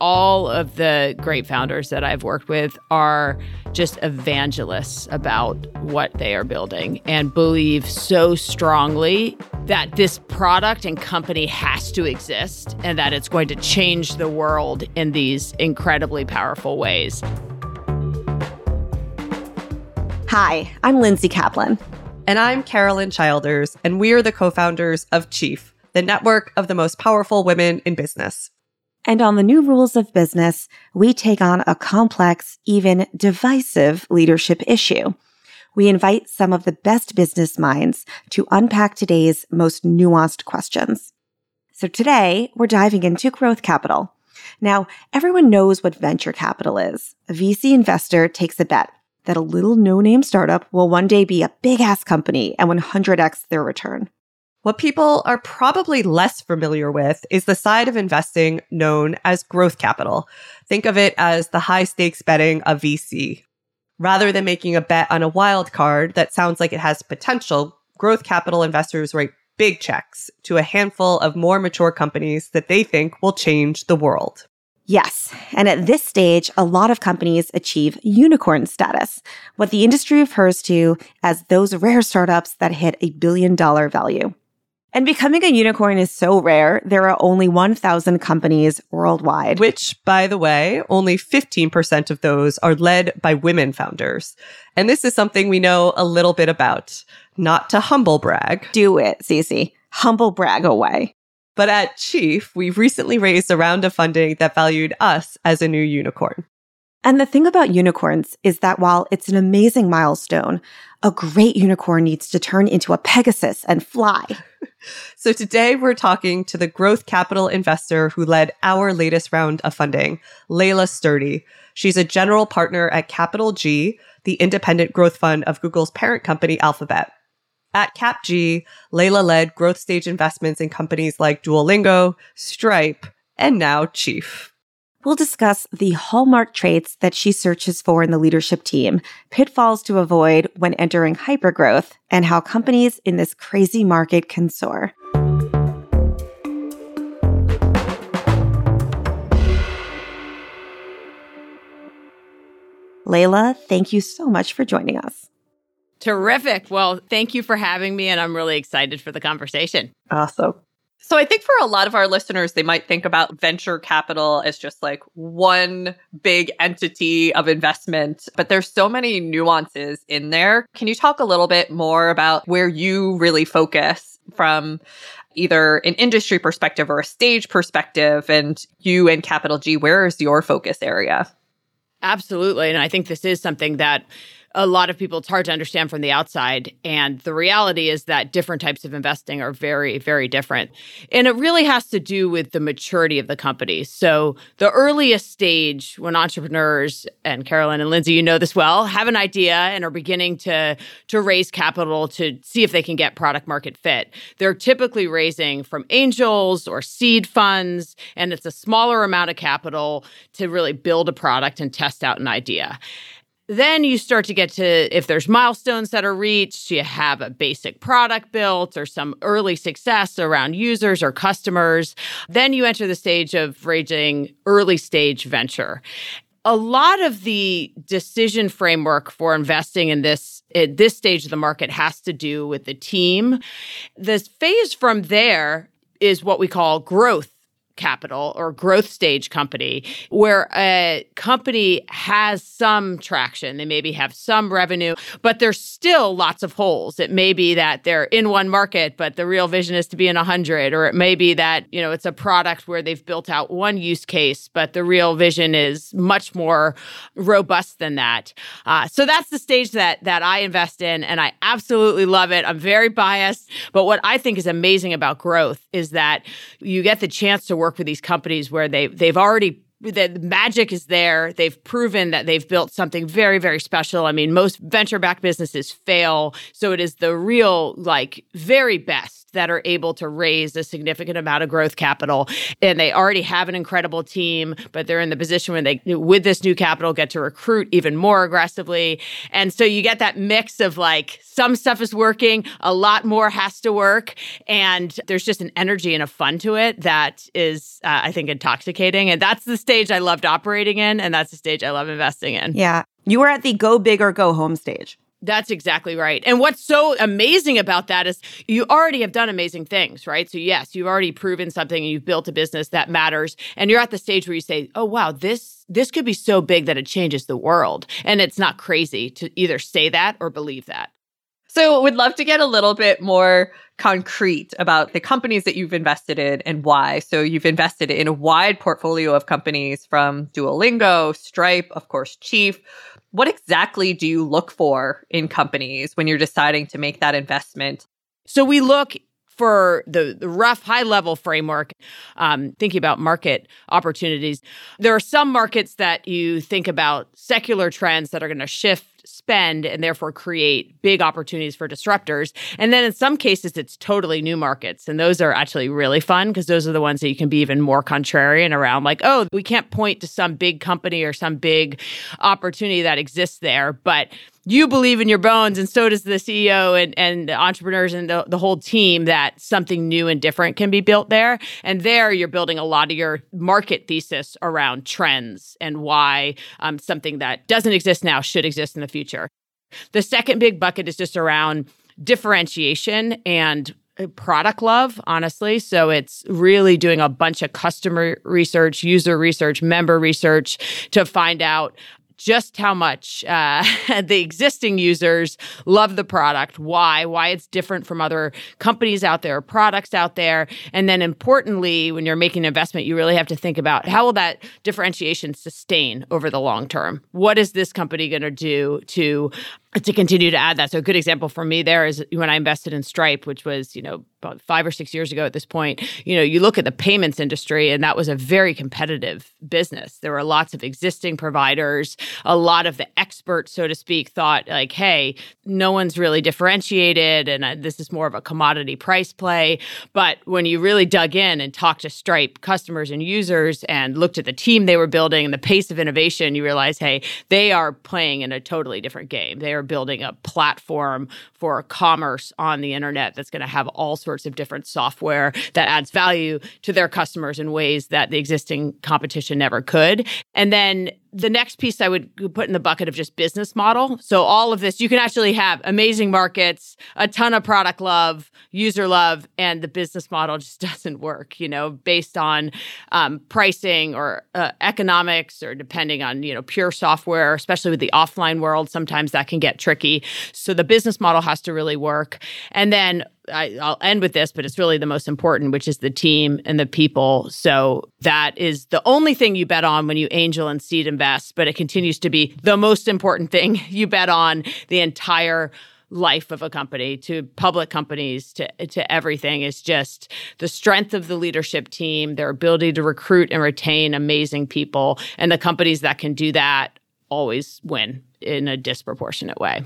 all of the great founders that I've worked with are just evangelists about what they are building and believe so strongly that this product and company has to exist and that it's going to change the world in these incredibly powerful ways. Hi, I'm Lindsay Kaplan. And I'm Carolyn Childers, and we are the co founders of Chief, the network of the most powerful women in business. And on the new rules of business, we take on a complex, even divisive leadership issue. We invite some of the best business minds to unpack today's most nuanced questions. So today we're diving into growth capital. Now, everyone knows what venture capital is. A VC investor takes a bet that a little no name startup will one day be a big ass company and 100x their return. What people are probably less familiar with is the side of investing known as growth capital. Think of it as the high stakes betting of VC. Rather than making a bet on a wild card that sounds like it has potential, growth capital investors write big checks to a handful of more mature companies that they think will change the world. Yes. And at this stage, a lot of companies achieve unicorn status, what the industry refers to as those rare startups that hit a billion dollar value. And becoming a unicorn is so rare, there are only 1,000 companies worldwide. Which, by the way, only 15% of those are led by women founders. And this is something we know a little bit about. Not to humble brag. Do it, Cece. Humble brag away. But at Chief, we've recently raised a round of funding that valued us as a new unicorn. And the thing about unicorns is that while it's an amazing milestone, a great unicorn needs to turn into a Pegasus and fly. So today we're talking to the growth capital investor who led our latest round of funding, Laela Sturdy. She's a general partner at Capital G, the independent growth fund of Google's parent company, Alphabet. At CapG, Laela led growth stage investments in companies like Duolingo, Stripe, and now Chief. We'll discuss the hallmark traits that she searches for in the leadership team, pitfalls to avoid when entering hypergrowth, and how companies in this crazy market can soar. Laela, thank you so much for joining us. Terrific. Well, thank you for having me, and I'm really excited for the conversation. Awesome. So I think for a lot of our listeners, they might think about venture capital as just like one big entity of investment, but there's so many nuances in there. Can you talk a little bit more about where you really focus from either an industry perspective or a stage perspective and you and Capital G, where is your focus area? Absolutely. And I think this is something that a lot of people it's hard to understand from the outside. And the reality is that different types of investing are very very different. And it really has to do with the maturity of the company. So the earliest stage when entrepreneurs and carolyn and lindsay you know this well have an idea and are beginning to to raise capital to see if they can get product market fit they're typically raising from angels or seed funds and it's a smaller amount of capital to really build a product and test out an idea then you start to get to if there's milestones that are reached, you have a basic product built or some early success around users or customers. Then you enter the stage of raising early stage venture. A lot of the decision framework for investing in this at this stage of the market has to do with the team. This phase from there is what we call growth capital or growth stage company where a company has some traction. They maybe have some revenue but there's still lots of holes. It may be that they're in one market but the real vision is to be in a hundred or it may be that you know it's a product where they've built out one use case but the real vision is much more robust than that. Uh, so that's the stage that that i invest in and i absolutely love it. I'm very biased but what i think is amazing about growth is that you get the chance to work work with these companies where they they've already the magic is there. They've proven that they've built something very, very special. I mean, most venture backed businesses fail. So it is the real, like, very best that are able to raise a significant amount of growth capital and they already have an incredible team, but they're in the position when they, with this new capital, get to recruit even more aggressively. And so you get that mix of like some stuff is working, a lot more has to work. And there's just an energy and a fun to it that is, uh, I think, intoxicating. And that's the stage I loved operating in. And that's the stage I love investing in. Yeah. You were at the go big or go home stage. That's exactly right. And what's so amazing about that is you already have done amazing things, right? So, yes, you've already proven something and you've built a business that matters. And you're at the stage where you say, oh, wow, this. This could be so big that it changes the world. And it's not crazy to either say that or believe that. So, would love to get a little bit more concrete about the companies that you've invested in and why. So, you've invested in a wide portfolio of companies from Duolingo, Stripe, of course, Chief what exactly do you look for in companies when you're deciding to make that investment? So we look for the, the rough high level framework, um, thinking about market opportunities, there are some markets that you think about secular trends that are going to shift spend and therefore create big opportunities for disruptors. And then in some cases, it's totally new markets. And those are actually really fun because those are the ones that you can be even more contrarian around like, oh, we can't point to some big company or some big opportunity that exists there. But you believe in your bones, and so does the CEO and, and the entrepreneurs and the, the whole team that something new and different can be built there. And there you're building a lot of your market thesis around trends and why um, something that doesn't exist now should exist in the future. The second big bucket is just around differentiation and uh, product love, honestly. So it's really doing a bunch of customer research, user research, member research to find out just how much uh, the existing users love the product, why, why it's different from other companies out there, products out there. And then importantly, when you're making an investment, you really have to think about how will that differentiation sustain over the long term? What is this company going to do to to continue to add that. So a good example for me there is when I invested in Stripe, which was, you know, about five or six years ago at this point, you know, you look at the payments industry and that was a very competitive business. There were lots of existing providers. A lot of the experts, so to speak, thought like, hey, no one's really differentiated and uh, this is more of a commodity price play. But when you really dug in and talked to Stripe customers and users and looked at the team they were building and the pace of innovation, you realize, hey, they are playing in a totally different game. They are building a platform for commerce on the internet that's going to have all sorts of different software that adds value to their customers in ways that the existing competition never could. And then the next piece I would put in the bucket of just business model. So all of this, you can actually have amazing markets, a ton of product love, user love, and the business model just doesn't work. You know, based on um, pricing or uh, economics, or depending on you know pure software, especially with the offline world, sometimes that can get tricky. So the business model has to really work, and then I, will end with this, but it's really the most important, which is the team and the people. So that is the only thing you bet on when you angel and seed invest, but it continues to be the most important thing you bet on the entire life of a company to public companies to to everything is just the strength of the leadership team their ability to recruit and retain amazing people and the companies that can do that always win in a disproportionate way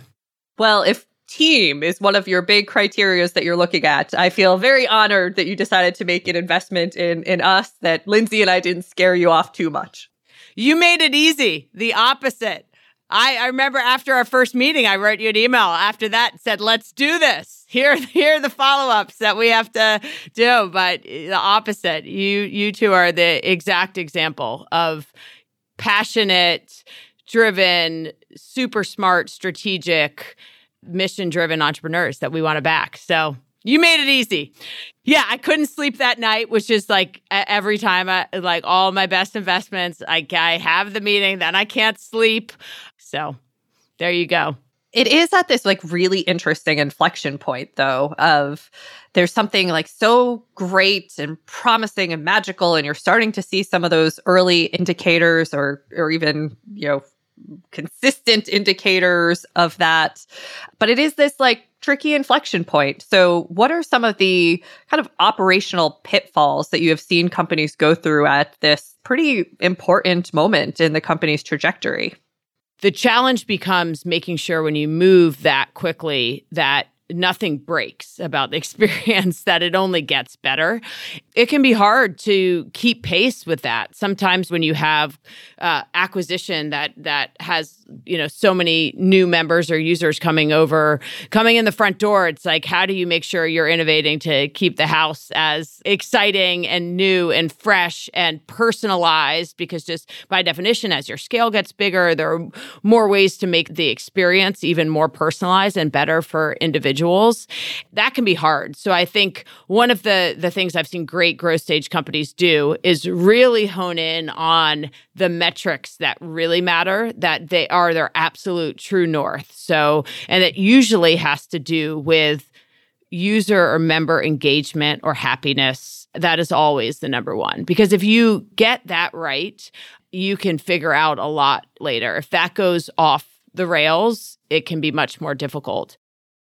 well, if team is one of your big criterias that you're looking at. I feel very honored that you decided to make an investment in in us that Lindsay and I didn't scare you off too much. You made it easy. The opposite. I, I remember after our first meeting, I wrote you an email after that said, let's do this. Here, here are the follow-ups that we have to do. But eh, the opposite. You you two are the exact example of passionate, driven, super smart, strategic mission driven entrepreneurs that we want to back. So you made it easy. Yeah, I couldn't sleep that night, which is like every time I like all my best investments. I, I have the meeting, then I can't sleep. So there you go. It is at this like really interesting inflection point though of there's something like so great and promising and magical and you're starting to see some of those early indicators or or even, you know, consistent indicators of that. But it is this like tricky inflection point. So, what are some of the kind of operational pitfalls that you have seen companies go through at this pretty important moment in the company's trajectory? The challenge becomes making sure when you move that quickly that nothing breaks about the experience, that it only gets better. It can be hard to keep pace with that. Sometimes when you have uh, acquisition that that has you know so many new members or users coming over coming in the front door it's like how do you make sure you're innovating to keep the house as exciting and new and fresh and personalized because just by definition as your scale gets bigger there are more ways to make the experience even more personalized and better for individuals that can be hard so i think one of the the things i've seen great growth stage companies do is really hone in on the metrics that really matter that they are their absolute true north. So, and it usually has to do with user or member engagement or happiness. That is always the number one. Because if you get that right, you can figure out a lot later. If that goes off the rails, it can be much more difficult.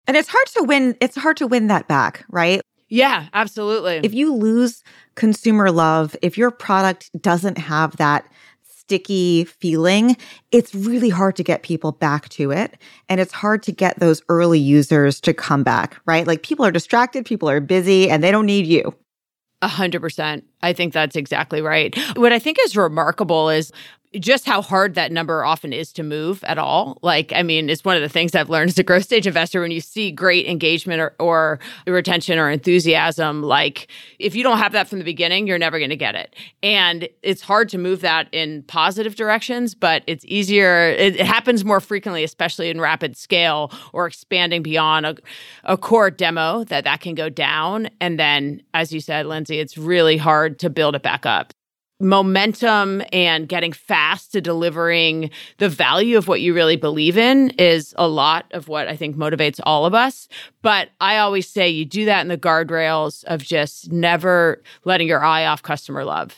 And it's hard to win, it's hard to win that back, right? Yeah, absolutely. If you lose consumer love, if your product doesn't have that sticky feeling, it's really hard to get people back to it. And it's hard to get those early users to come back, right? Like people are distracted, people are busy, and they don't need you. A hundred percent. I think that's exactly right. What I think is remarkable is just how hard that number often is to move at all. Like, I mean, it's one of the things I've learned as a growth stage investor when you see great engagement or, or retention or enthusiasm. Like, if you don't have that from the beginning, you're never going to get it. And it's hard to move that in positive directions, but it's easier. It, it happens more frequently, especially in rapid scale or expanding beyond a, a core demo that that can go down. And then, as you said, Lindsay, it's really hard to build it back up momentum and getting fast to delivering the value of what you really believe in is a lot of what I think motivates all of us. But I always say you do that in the guardrails of just never letting your eye off customer love.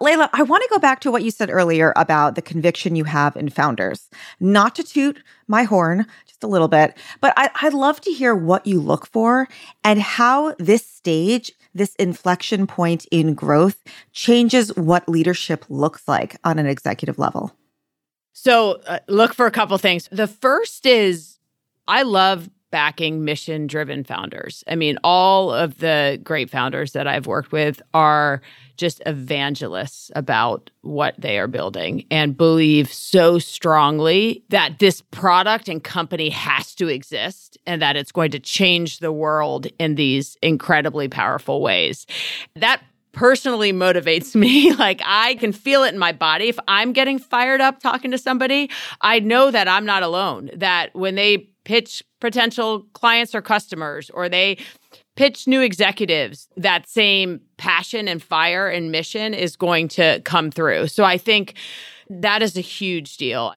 Laela, I want to go back to what you said earlier about the conviction you have in founders. Not to toot my horn just a little bit, but I, would love to hear what you look for and how this stage this inflection point in growth changes what leadership looks like on an executive level? So, uh, look for a couple things. The first is I love backing mission driven founders. I mean, all of the great founders that I've worked with are just evangelists about what they are building and believe so strongly that this product and company has to exist and that it's going to change the world in these incredibly powerful ways. That personally motivates me. like I can feel it in my body. If I'm getting fired up talking to somebody, I know that I'm not alone. That when they pitch potential clients or customers or they pitch new executives, that same passion and fire and mission is going to come through. So I think that is a huge deal.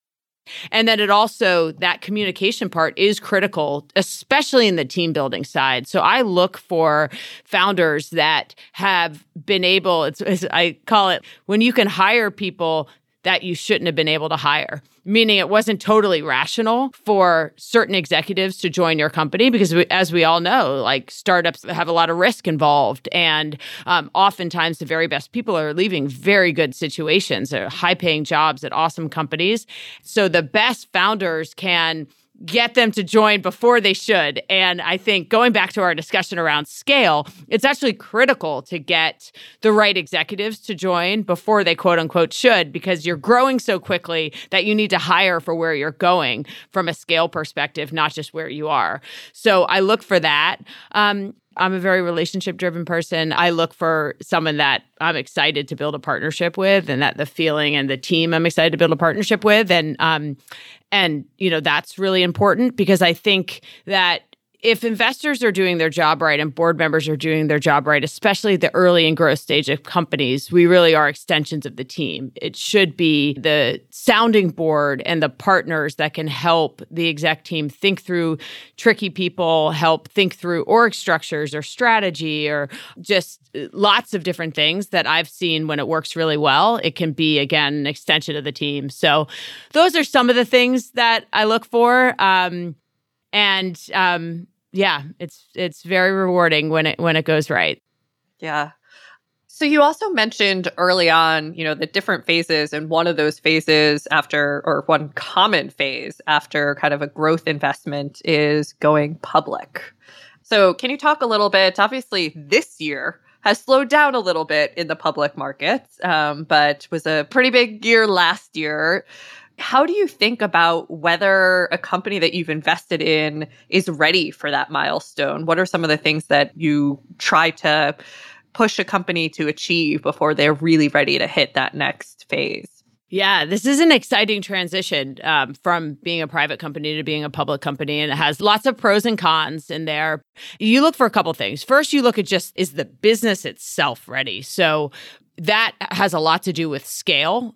And then it also, that communication part is critical, especially in the team building side. So I look for founders that have been able, it's, it's, I call it when you can hire people that you shouldn't have been able to hire. Meaning it wasn't totally rational for certain executives to join your company because, we, as we all know, like startups have a lot of risk involved. And um, oftentimes the very best people are leaving very good situations, high paying jobs at awesome companies. So the best founders can get them to join before they should. And I think going back to our discussion around scale, it's actually critical to get the right executives to join before they quote unquote should, because you're growing so quickly that you need to hire for where you're going from a scale perspective, not just where you are. So I look for that. Um, I'm a very relationship driven person. I look for someone that I'm excited to build a partnership with and that the feeling and the team I'm excited to build a partnership with and um and, you know, that's really important because I think that if investors are doing their job right and board members are doing their job right, especially the early and growth stage of companies, we really are extensions of the team. It should be the sounding board and the partners that can help the exec team think through tricky people, help think through org structures or strategy or just lots of different things that I've seen when it works really well. It can be, again, an extension of the team. So those are some of the things that I look for. Um, and um, yeah, it's it's very rewarding when it when it goes right. Yeah. So you also mentioned early on, you know, the different phases and one of those phases after or one common phase after kind of a growth investment is going public. So can you talk a little bit obviously this year has slowed down a little bit in the public markets, um, but was a pretty big year last year. How do you think about whether a company that you've invested in is ready for that milestone? What are some of the things that you try to push a company to achieve before they're really ready to hit that next phase? Yeah, this is an exciting transition um, from being a private company to being a public company, and it has lots of pros and cons in there. You look for a couple things. First, you look at just is the business itself ready? So that has a lot to do with scale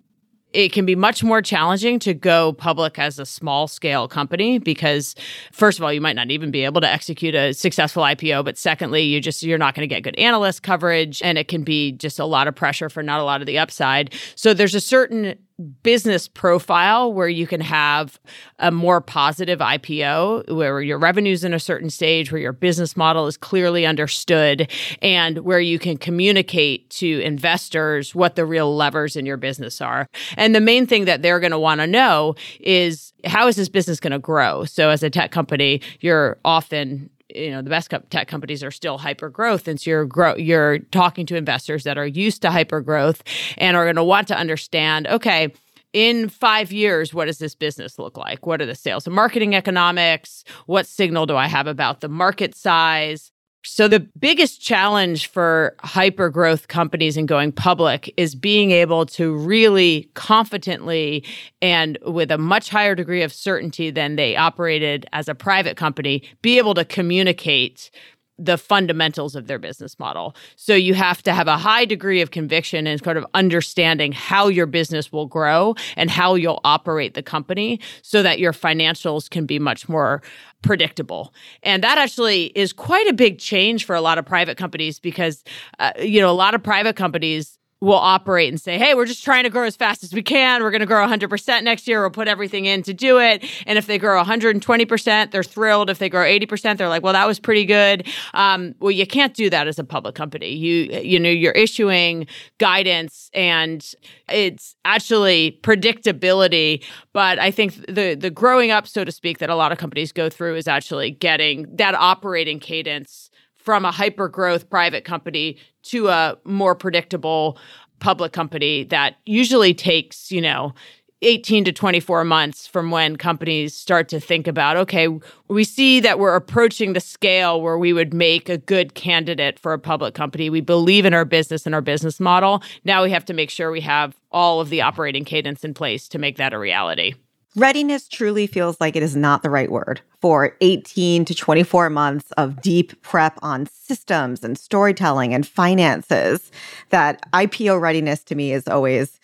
it can be much more challenging to go public as a small scale company because first of all you might not even be able to execute a successful IPO but secondly you just you're not going to get good analyst coverage and it can be just a lot of pressure for not a lot of the upside. So there's a certain business profile where you can have a more positive IPO, where your revenue's in a certain stage, where your business model is clearly understood, and where you can communicate to investors what the real levers in your business are. And the main thing that they're going to want to know is how is this business going to grow? So, as a tech company, you're often you know the best tech companies are still hyper growth and so you're grow you're talking to investors that are used to hyper growth and are going to want to understand okay in five years, what does this business look like? What are the sales and marketing economics? What signal do I have about the market size? So, the biggest challenge for hyper growth companies in going public is being able to really confidently and with a much higher degree of certainty than they operated as a private company, be able to communicate the fundamentals of their business model. So you have to have a high degree of conviction and sort of understanding how your business will grow and how you'll operate the company so that your financials can be much more predictable. And that actually is quite a big change for a lot of private companies because uh, you know a lot of private companies will operate and say, hey, we're just trying to grow as fast as we can. We're going to grow 100% next year. We'll put everything in to do it. And if they grow 120%, they're thrilled. If they grow 80%, they're like, well, that was pretty good. Um, well, you can't do that as a public company. You, you know, you're issuing guidance and it's actually predictability. But I think the, the growing up, so to speak, that a lot of companies go through is actually getting that operating cadence from a hyper growth private company to a more predictable public company that usually takes, you know, 18 to 24 months from when companies start to think about okay, we see that we're approaching the scale where we would make a good candidate for a public company. We believe in our business and our business model. Now we have to make sure we have all of the operating cadence in place to make that a reality. Readiness truly feels like it is not the right word for 18 to 24 months of deep prep on systems and storytelling and finances. That IPO readiness to me is always,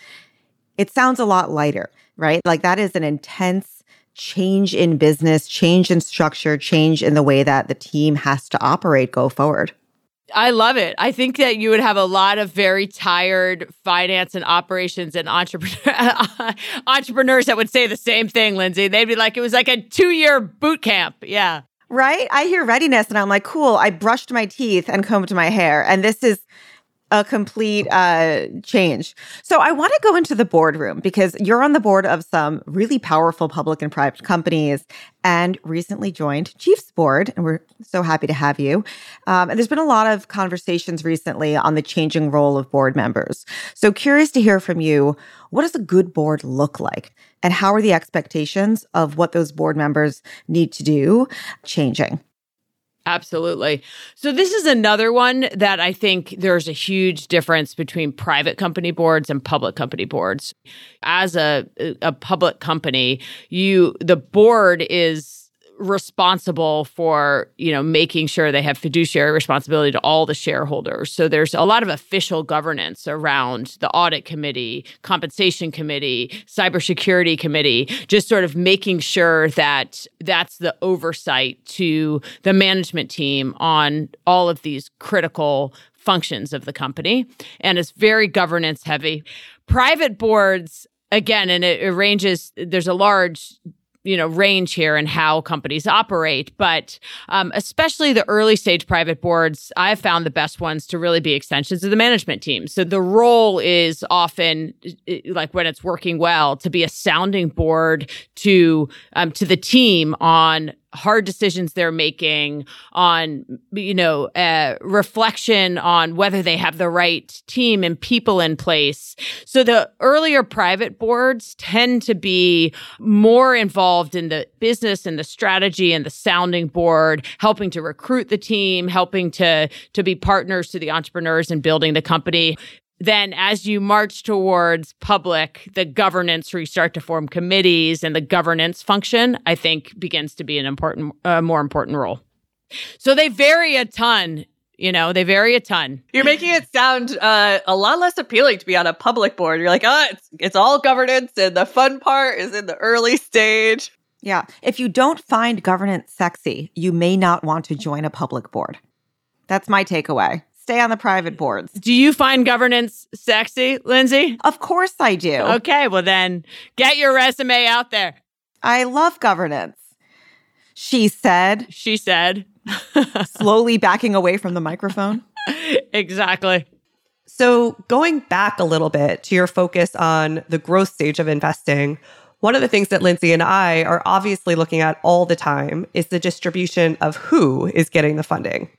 it sounds a lot lighter, right? Like that is an intense change in business, change in structure, change in the way that the team has to operate go forward. I love it. I think that you would have a lot of very tired finance and operations and entrepreneur entrepreneurs that would say the same thing, Lindsay. They'd be like, it was like a two year boot camp. Yeah. Right? I hear readiness and I'm like, cool, I brushed my teeth and combed my hair. And this is a complete uh, change. So I want to go into the boardroom because you're on the board of some really powerful public and private companies and recently joined Chiefs Board. And we're so happy to have you. Um, and there's been a lot of conversations recently on the changing role of board members. So curious to hear from you. What does a good board look like? And how are the expectations of what those board members need to do changing? Absolutely. So, this is another one that I think there's a huge difference between private company boards and public company boards. As a, a public company, you the board is responsible for you know making sure they have fiduciary responsibility to all the shareholders. So there's a lot of official governance around the audit committee compensation committee cybersecurity committee just sort of making sure that that's the oversight to the management team on all of these critical functions of the company. And it's very governance heavy. Private boards again and it, it ranges there's a large you know range here in how companies operate but um, especially the early stage private boards i've found the best ones to really be extensions of the management team. So the role is often like when it's working well to be a sounding board to um, to the team on hard decisions they're making on you know uh, reflection on whether they have the right team and people in place. So the earlier private boards tend to be more involved in the business and the strategy and the sounding board helping to recruit the team helping to to be partners to the entrepreneurs and building the company then as you march towards public, the governance where you start to form committees and the governance function, I think begins to be an important, uh, more important role. So they vary a ton. You know, they vary a ton. You're making it sound uh, a lot less appealing to be on a public board. You're like, oh, it's, it's all governance and the fun part is in the early stage. Yeah. If you don't find governance sexy, you may not want to join a public board. That's my takeaway. Stay on the private boards. Do you find governance sexy, Lindsay? Of course I do. Okay, well then get your resume out there. I love governance. She said. She said. slowly backing away from the microphone. exactly. So, going back a little bit to your focus on the growth stage of investing, one of the things that Lindsay and I are obviously looking at all the time is the distribution of who is getting the funding.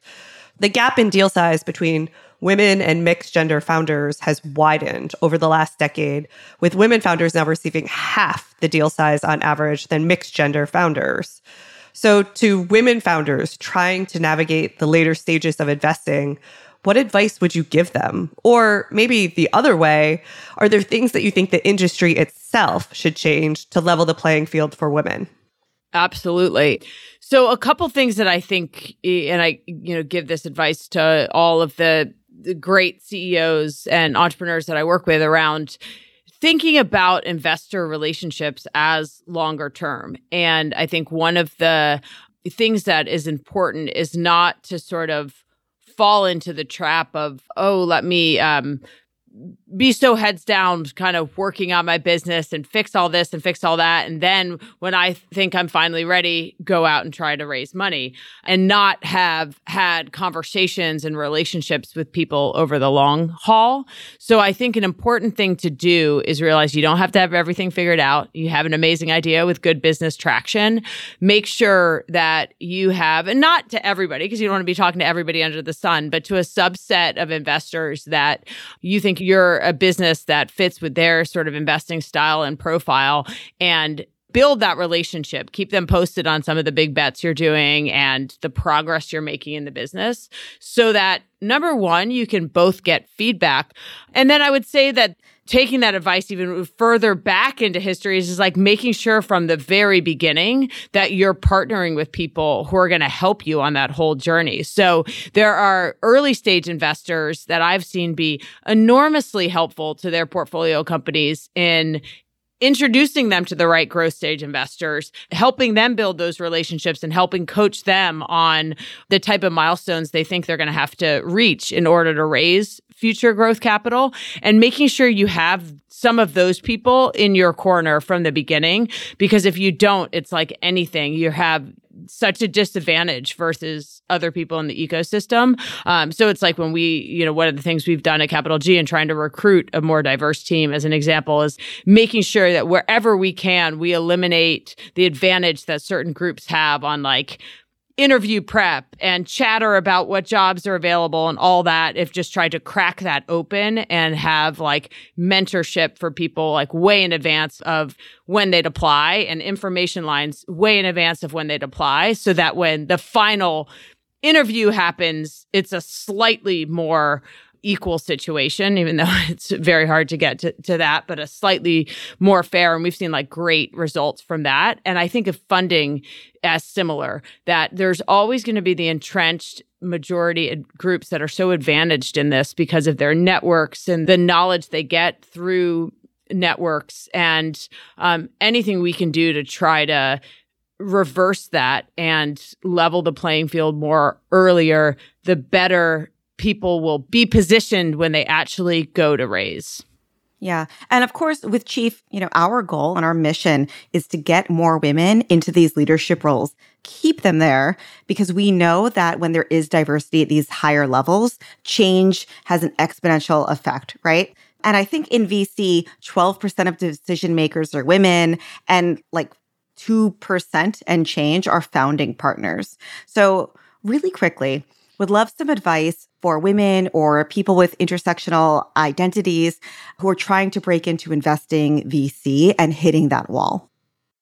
The gap in deal size between women and mixed gender founders has widened over the last decade, with women founders now receiving half the deal size on average than mixed gender founders. So, to women founders trying to navigate the later stages of investing, what advice would you give them? Or maybe the other way, are there things that you think the industry itself should change to level the playing field for women? Absolutely. So a couple things that I think, and I, you know, give this advice to all of the, the great CEOs and entrepreneurs that I work with around thinking about investor relationships as longer term. And I think one of the things that is important is not to sort of fall into the trap of, oh, let me, um, be so heads down, kind of working on my business and fix all this and fix all that. And then when I think I'm finally ready, go out and try to raise money and not have had conversations and relationships with people over the long haul. So I think an important thing to do is realize you don't have to have everything figured out. You have an amazing idea with good business traction. Make sure that you have, and not to everybody, because you don't want to be talking to everybody under the sun, but to a subset of investors that you think you're a business that fits with their sort of investing style and profile and build that relationship keep them posted on some of the big bets you're doing and the progress you're making in the business so that number one you can both get feedback and then i would say that taking that advice even further back into history is just like making sure from the very beginning that you're partnering with people who are going to help you on that whole journey. So there are early stage investors that I've seen be enormously helpful to their portfolio companies in introducing them to the right growth stage investors, helping them build those relationships and helping coach them on the type of milestones they think they're going to have to reach in order to raise future growth capital and making sure you have some of those people in your corner from the beginning because if you don't it's like anything. You have such a disadvantage versus other people in the ecosystem. Um, so it's like when we, you know, one of the things we've done at Capital G and trying to recruit a more diverse team, as an example, is making sure that wherever we can, we eliminate the advantage that certain groups have on like interview prep and chatter about what jobs are available and all that if just tried to crack that open and have like mentorship for people like way in advance of when they'd apply and information lines way in advance of when they'd apply so that when the final interview happens it's a slightly more equal situation, even though it's very hard to get to, to that, but a slightly more fair. And we've seen like great results from that. And I think of funding as similar, that there's always going to be the entrenched majority groups that are so advantaged in this because of their networks and the knowledge they get through networks and um, anything we can do to try to reverse that and level the playing field more earlier, the better people will be positioned when they actually go to raise. Yeah. And of course, with Chief, you know, our goal and our mission is to get more women into these leadership roles, keep them there because we know that when there is diversity at these higher levels, change has an exponential effect, right? And I think in VC, 12% of decision makers are women and like 2% and change are founding partners. So really quickly, would love some advice for women or people with intersectional identities who are trying to break into investing VC and hitting that wall.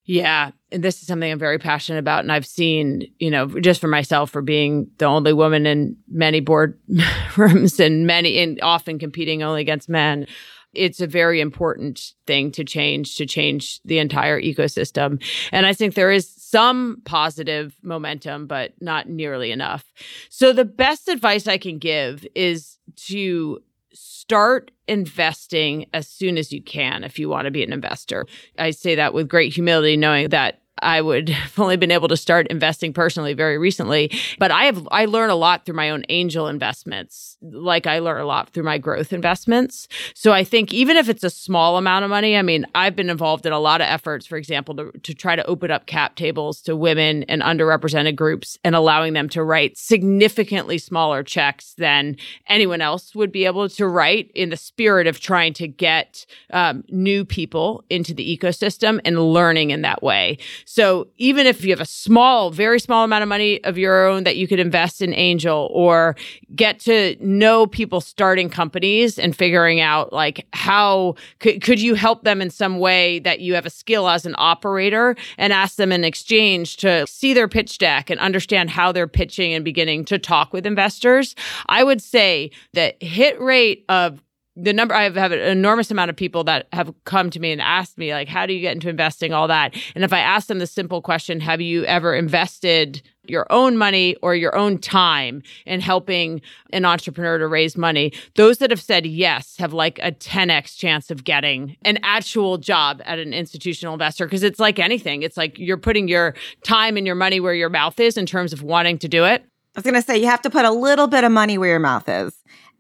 Yeah, and this is something I'm very passionate about, and I've seen, you know, just for myself, for being the only woman in many board rooms and many, and often competing only against men it's a very important thing to change to change the entire ecosystem. And i think there is some positive momentum but not nearly enough. So the best advice i can give is to start investing as soon as you can if you want to be an investor. I say that with great humility knowing that I would have only been able to start investing personally very recently, but I have I learn a lot through my own angel investments, like I learn a lot through my growth investments. So I think even if it's a small amount of money, I mean, I've been involved in a lot of efforts, for example, to, to try to open up cap tables to women and underrepresented groups and allowing them to write significantly smaller checks than anyone else would be able to write in the spirit of trying to get um, new people into the ecosystem and learning in that way. So even if you have a small, very small amount of money of your own that you could invest in angel or get to know people starting companies and figuring out like how could, could you help them in some way that you have a skill as an operator and ask them in exchange to see their pitch deck and understand how they're pitching and beginning to talk with investors. I would say that hit rate of the number I have, have, an enormous amount of people that have come to me and asked me like how do you get into investing all that? And if i ask them the simple question have you ever invested your own money or your own time in helping an entrepreneur to raise money? Those that have said yes have like a 10x chance of getting an actual job at an institutional investor because it's like anything. It's like you're putting your time and your money where your mouth is in terms of wanting to do it. I was going to say you have to put a little bit of money where your mouth is.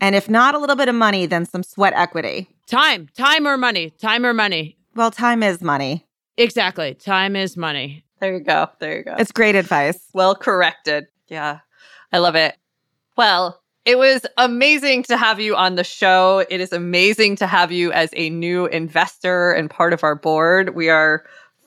And if not a little bit of money, then some sweat equity. Time, time or money, time or money. Well, time is money. Exactly. Time is money. There you go. There you go. It's great advice. Well corrected. Yeah. I love it. Well, it was amazing to have you on the show. It is amazing to have you as a new investor and part of our board. We are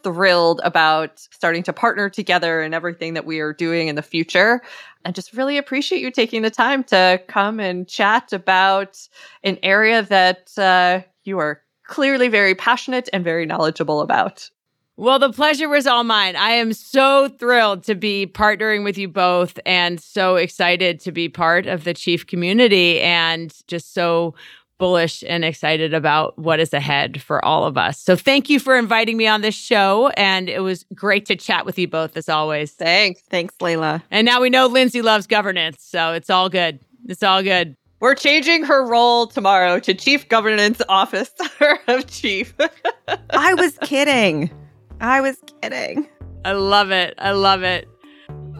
thrilled about starting to partner together and everything that we are doing in the future. And just really appreciate you taking the time to come and chat about an area that uh, you are clearly very passionate and very knowledgeable about. Well, the pleasure was all mine. I am so thrilled to be partnering with you both and so excited to be part of the chief community and just so bullish and excited about what is ahead for all of us. So thank you for inviting me on this show. And it was great to chat with you both as always. Thanks. Thanks, Laela. And now we know Lindsay loves governance. So it's all good. It's all good. We're changing her role tomorrow to Chief Governance Officer of Chief. I was kidding. I was kidding. I love it. I love it.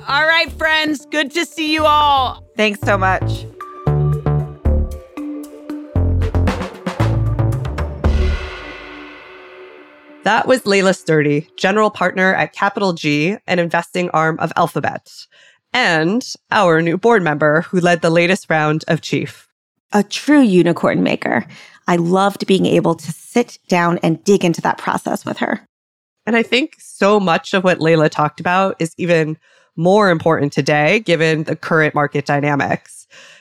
All right, friends. Good to see you all. Thanks so much. That was Laela Sturdy, general partner at Capital G, an investing arm of Alphabet, and our new board member who led the latest round of Chief. A true unicorn maker. I loved being able to sit down and dig into that process with her. And I think so much of what Laela talked about is even more important today, given the current market dynamics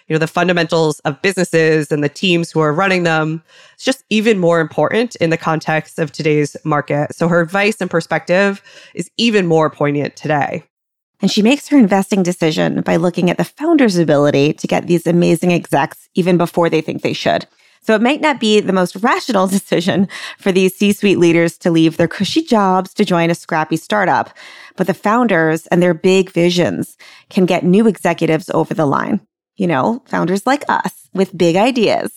you know, the fundamentals of businesses and the teams who are running them. It's just even more important in the context of today's market. So her advice and perspective is even more poignant today. And she makes her investing decision by looking at the founder's ability to get these amazing execs even before they think they should. So it might not be the most rational decision for these C suite leaders to leave their cushy jobs to join a scrappy startup, but the founders and their big visions can get new executives over the line you know, founders like us with big ideas.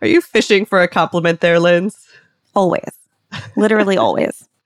Are you fishing for a compliment there, Linz? Always. Literally always.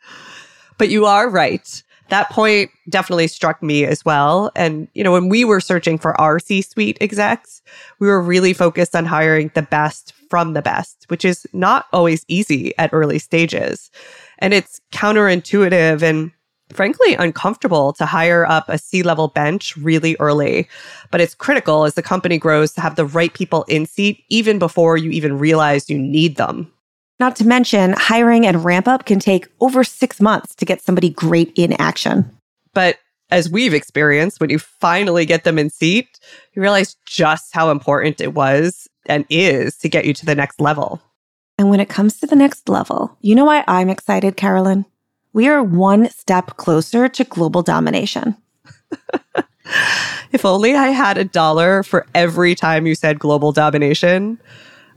But you are right. That point definitely struck me as well. And, you know, when we were searching for our C suite execs, we were really focused on hiring the best from the best, which is not always easy at early stages. And it's counterintuitive and frankly uncomfortable to hire up a C level bench really early. But it's critical as the company grows to have the right people in seat even before you even realize you need them. Not to mention, hiring and ramp up can take over six months to get somebody great in action. But as we've experienced, when you finally get them in seat, you realize just how important it was and is to get you to the next level. And when it comes to the next level, you know why I'm excited, Carolyn? We are one step closer to global domination. if only I had a dollar for every time you said global domination.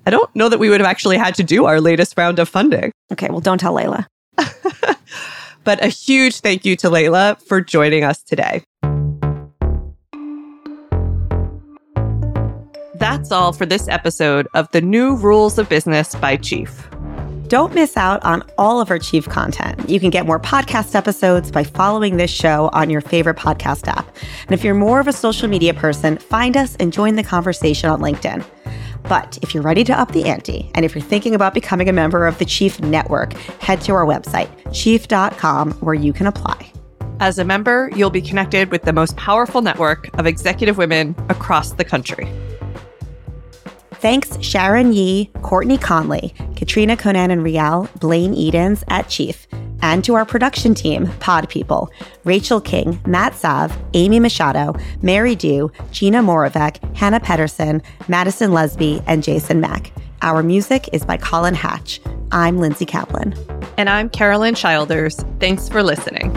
I don't know that we would have actually had to do our latest round of funding. Okay, well, don't tell Laela. but a huge thank you to Laela for joining us today. That's all for this episode of The New Rules of Business by Chief. Don't miss out on all of our Chief content. You can get more podcast episodes by following this show on your favorite podcast app. And if you're more of a social media person, find us and join the conversation on LinkedIn. But if you're ready to up the ante, and if you're thinking about becoming a member of the Chief Network, head to our website, chief.com, where you can apply. As a member, you'll be connected with the most powerful network of executive women across the country. Thanks Sharon Yee, Courtney Conley, Katrina Conan and Rial, Blaine Edens at Chief, and to our production team, Pod People, Rachel King, Matt Sav, Amy Machado, Mary Dew, Gina Moravec, Hannah Pedersen, Madison Lesby, and Jason Mack. Our music is by Colin Hatch. I'm Lindsay Kaplan. And I'm Carolyn Childers. Thanks for listening.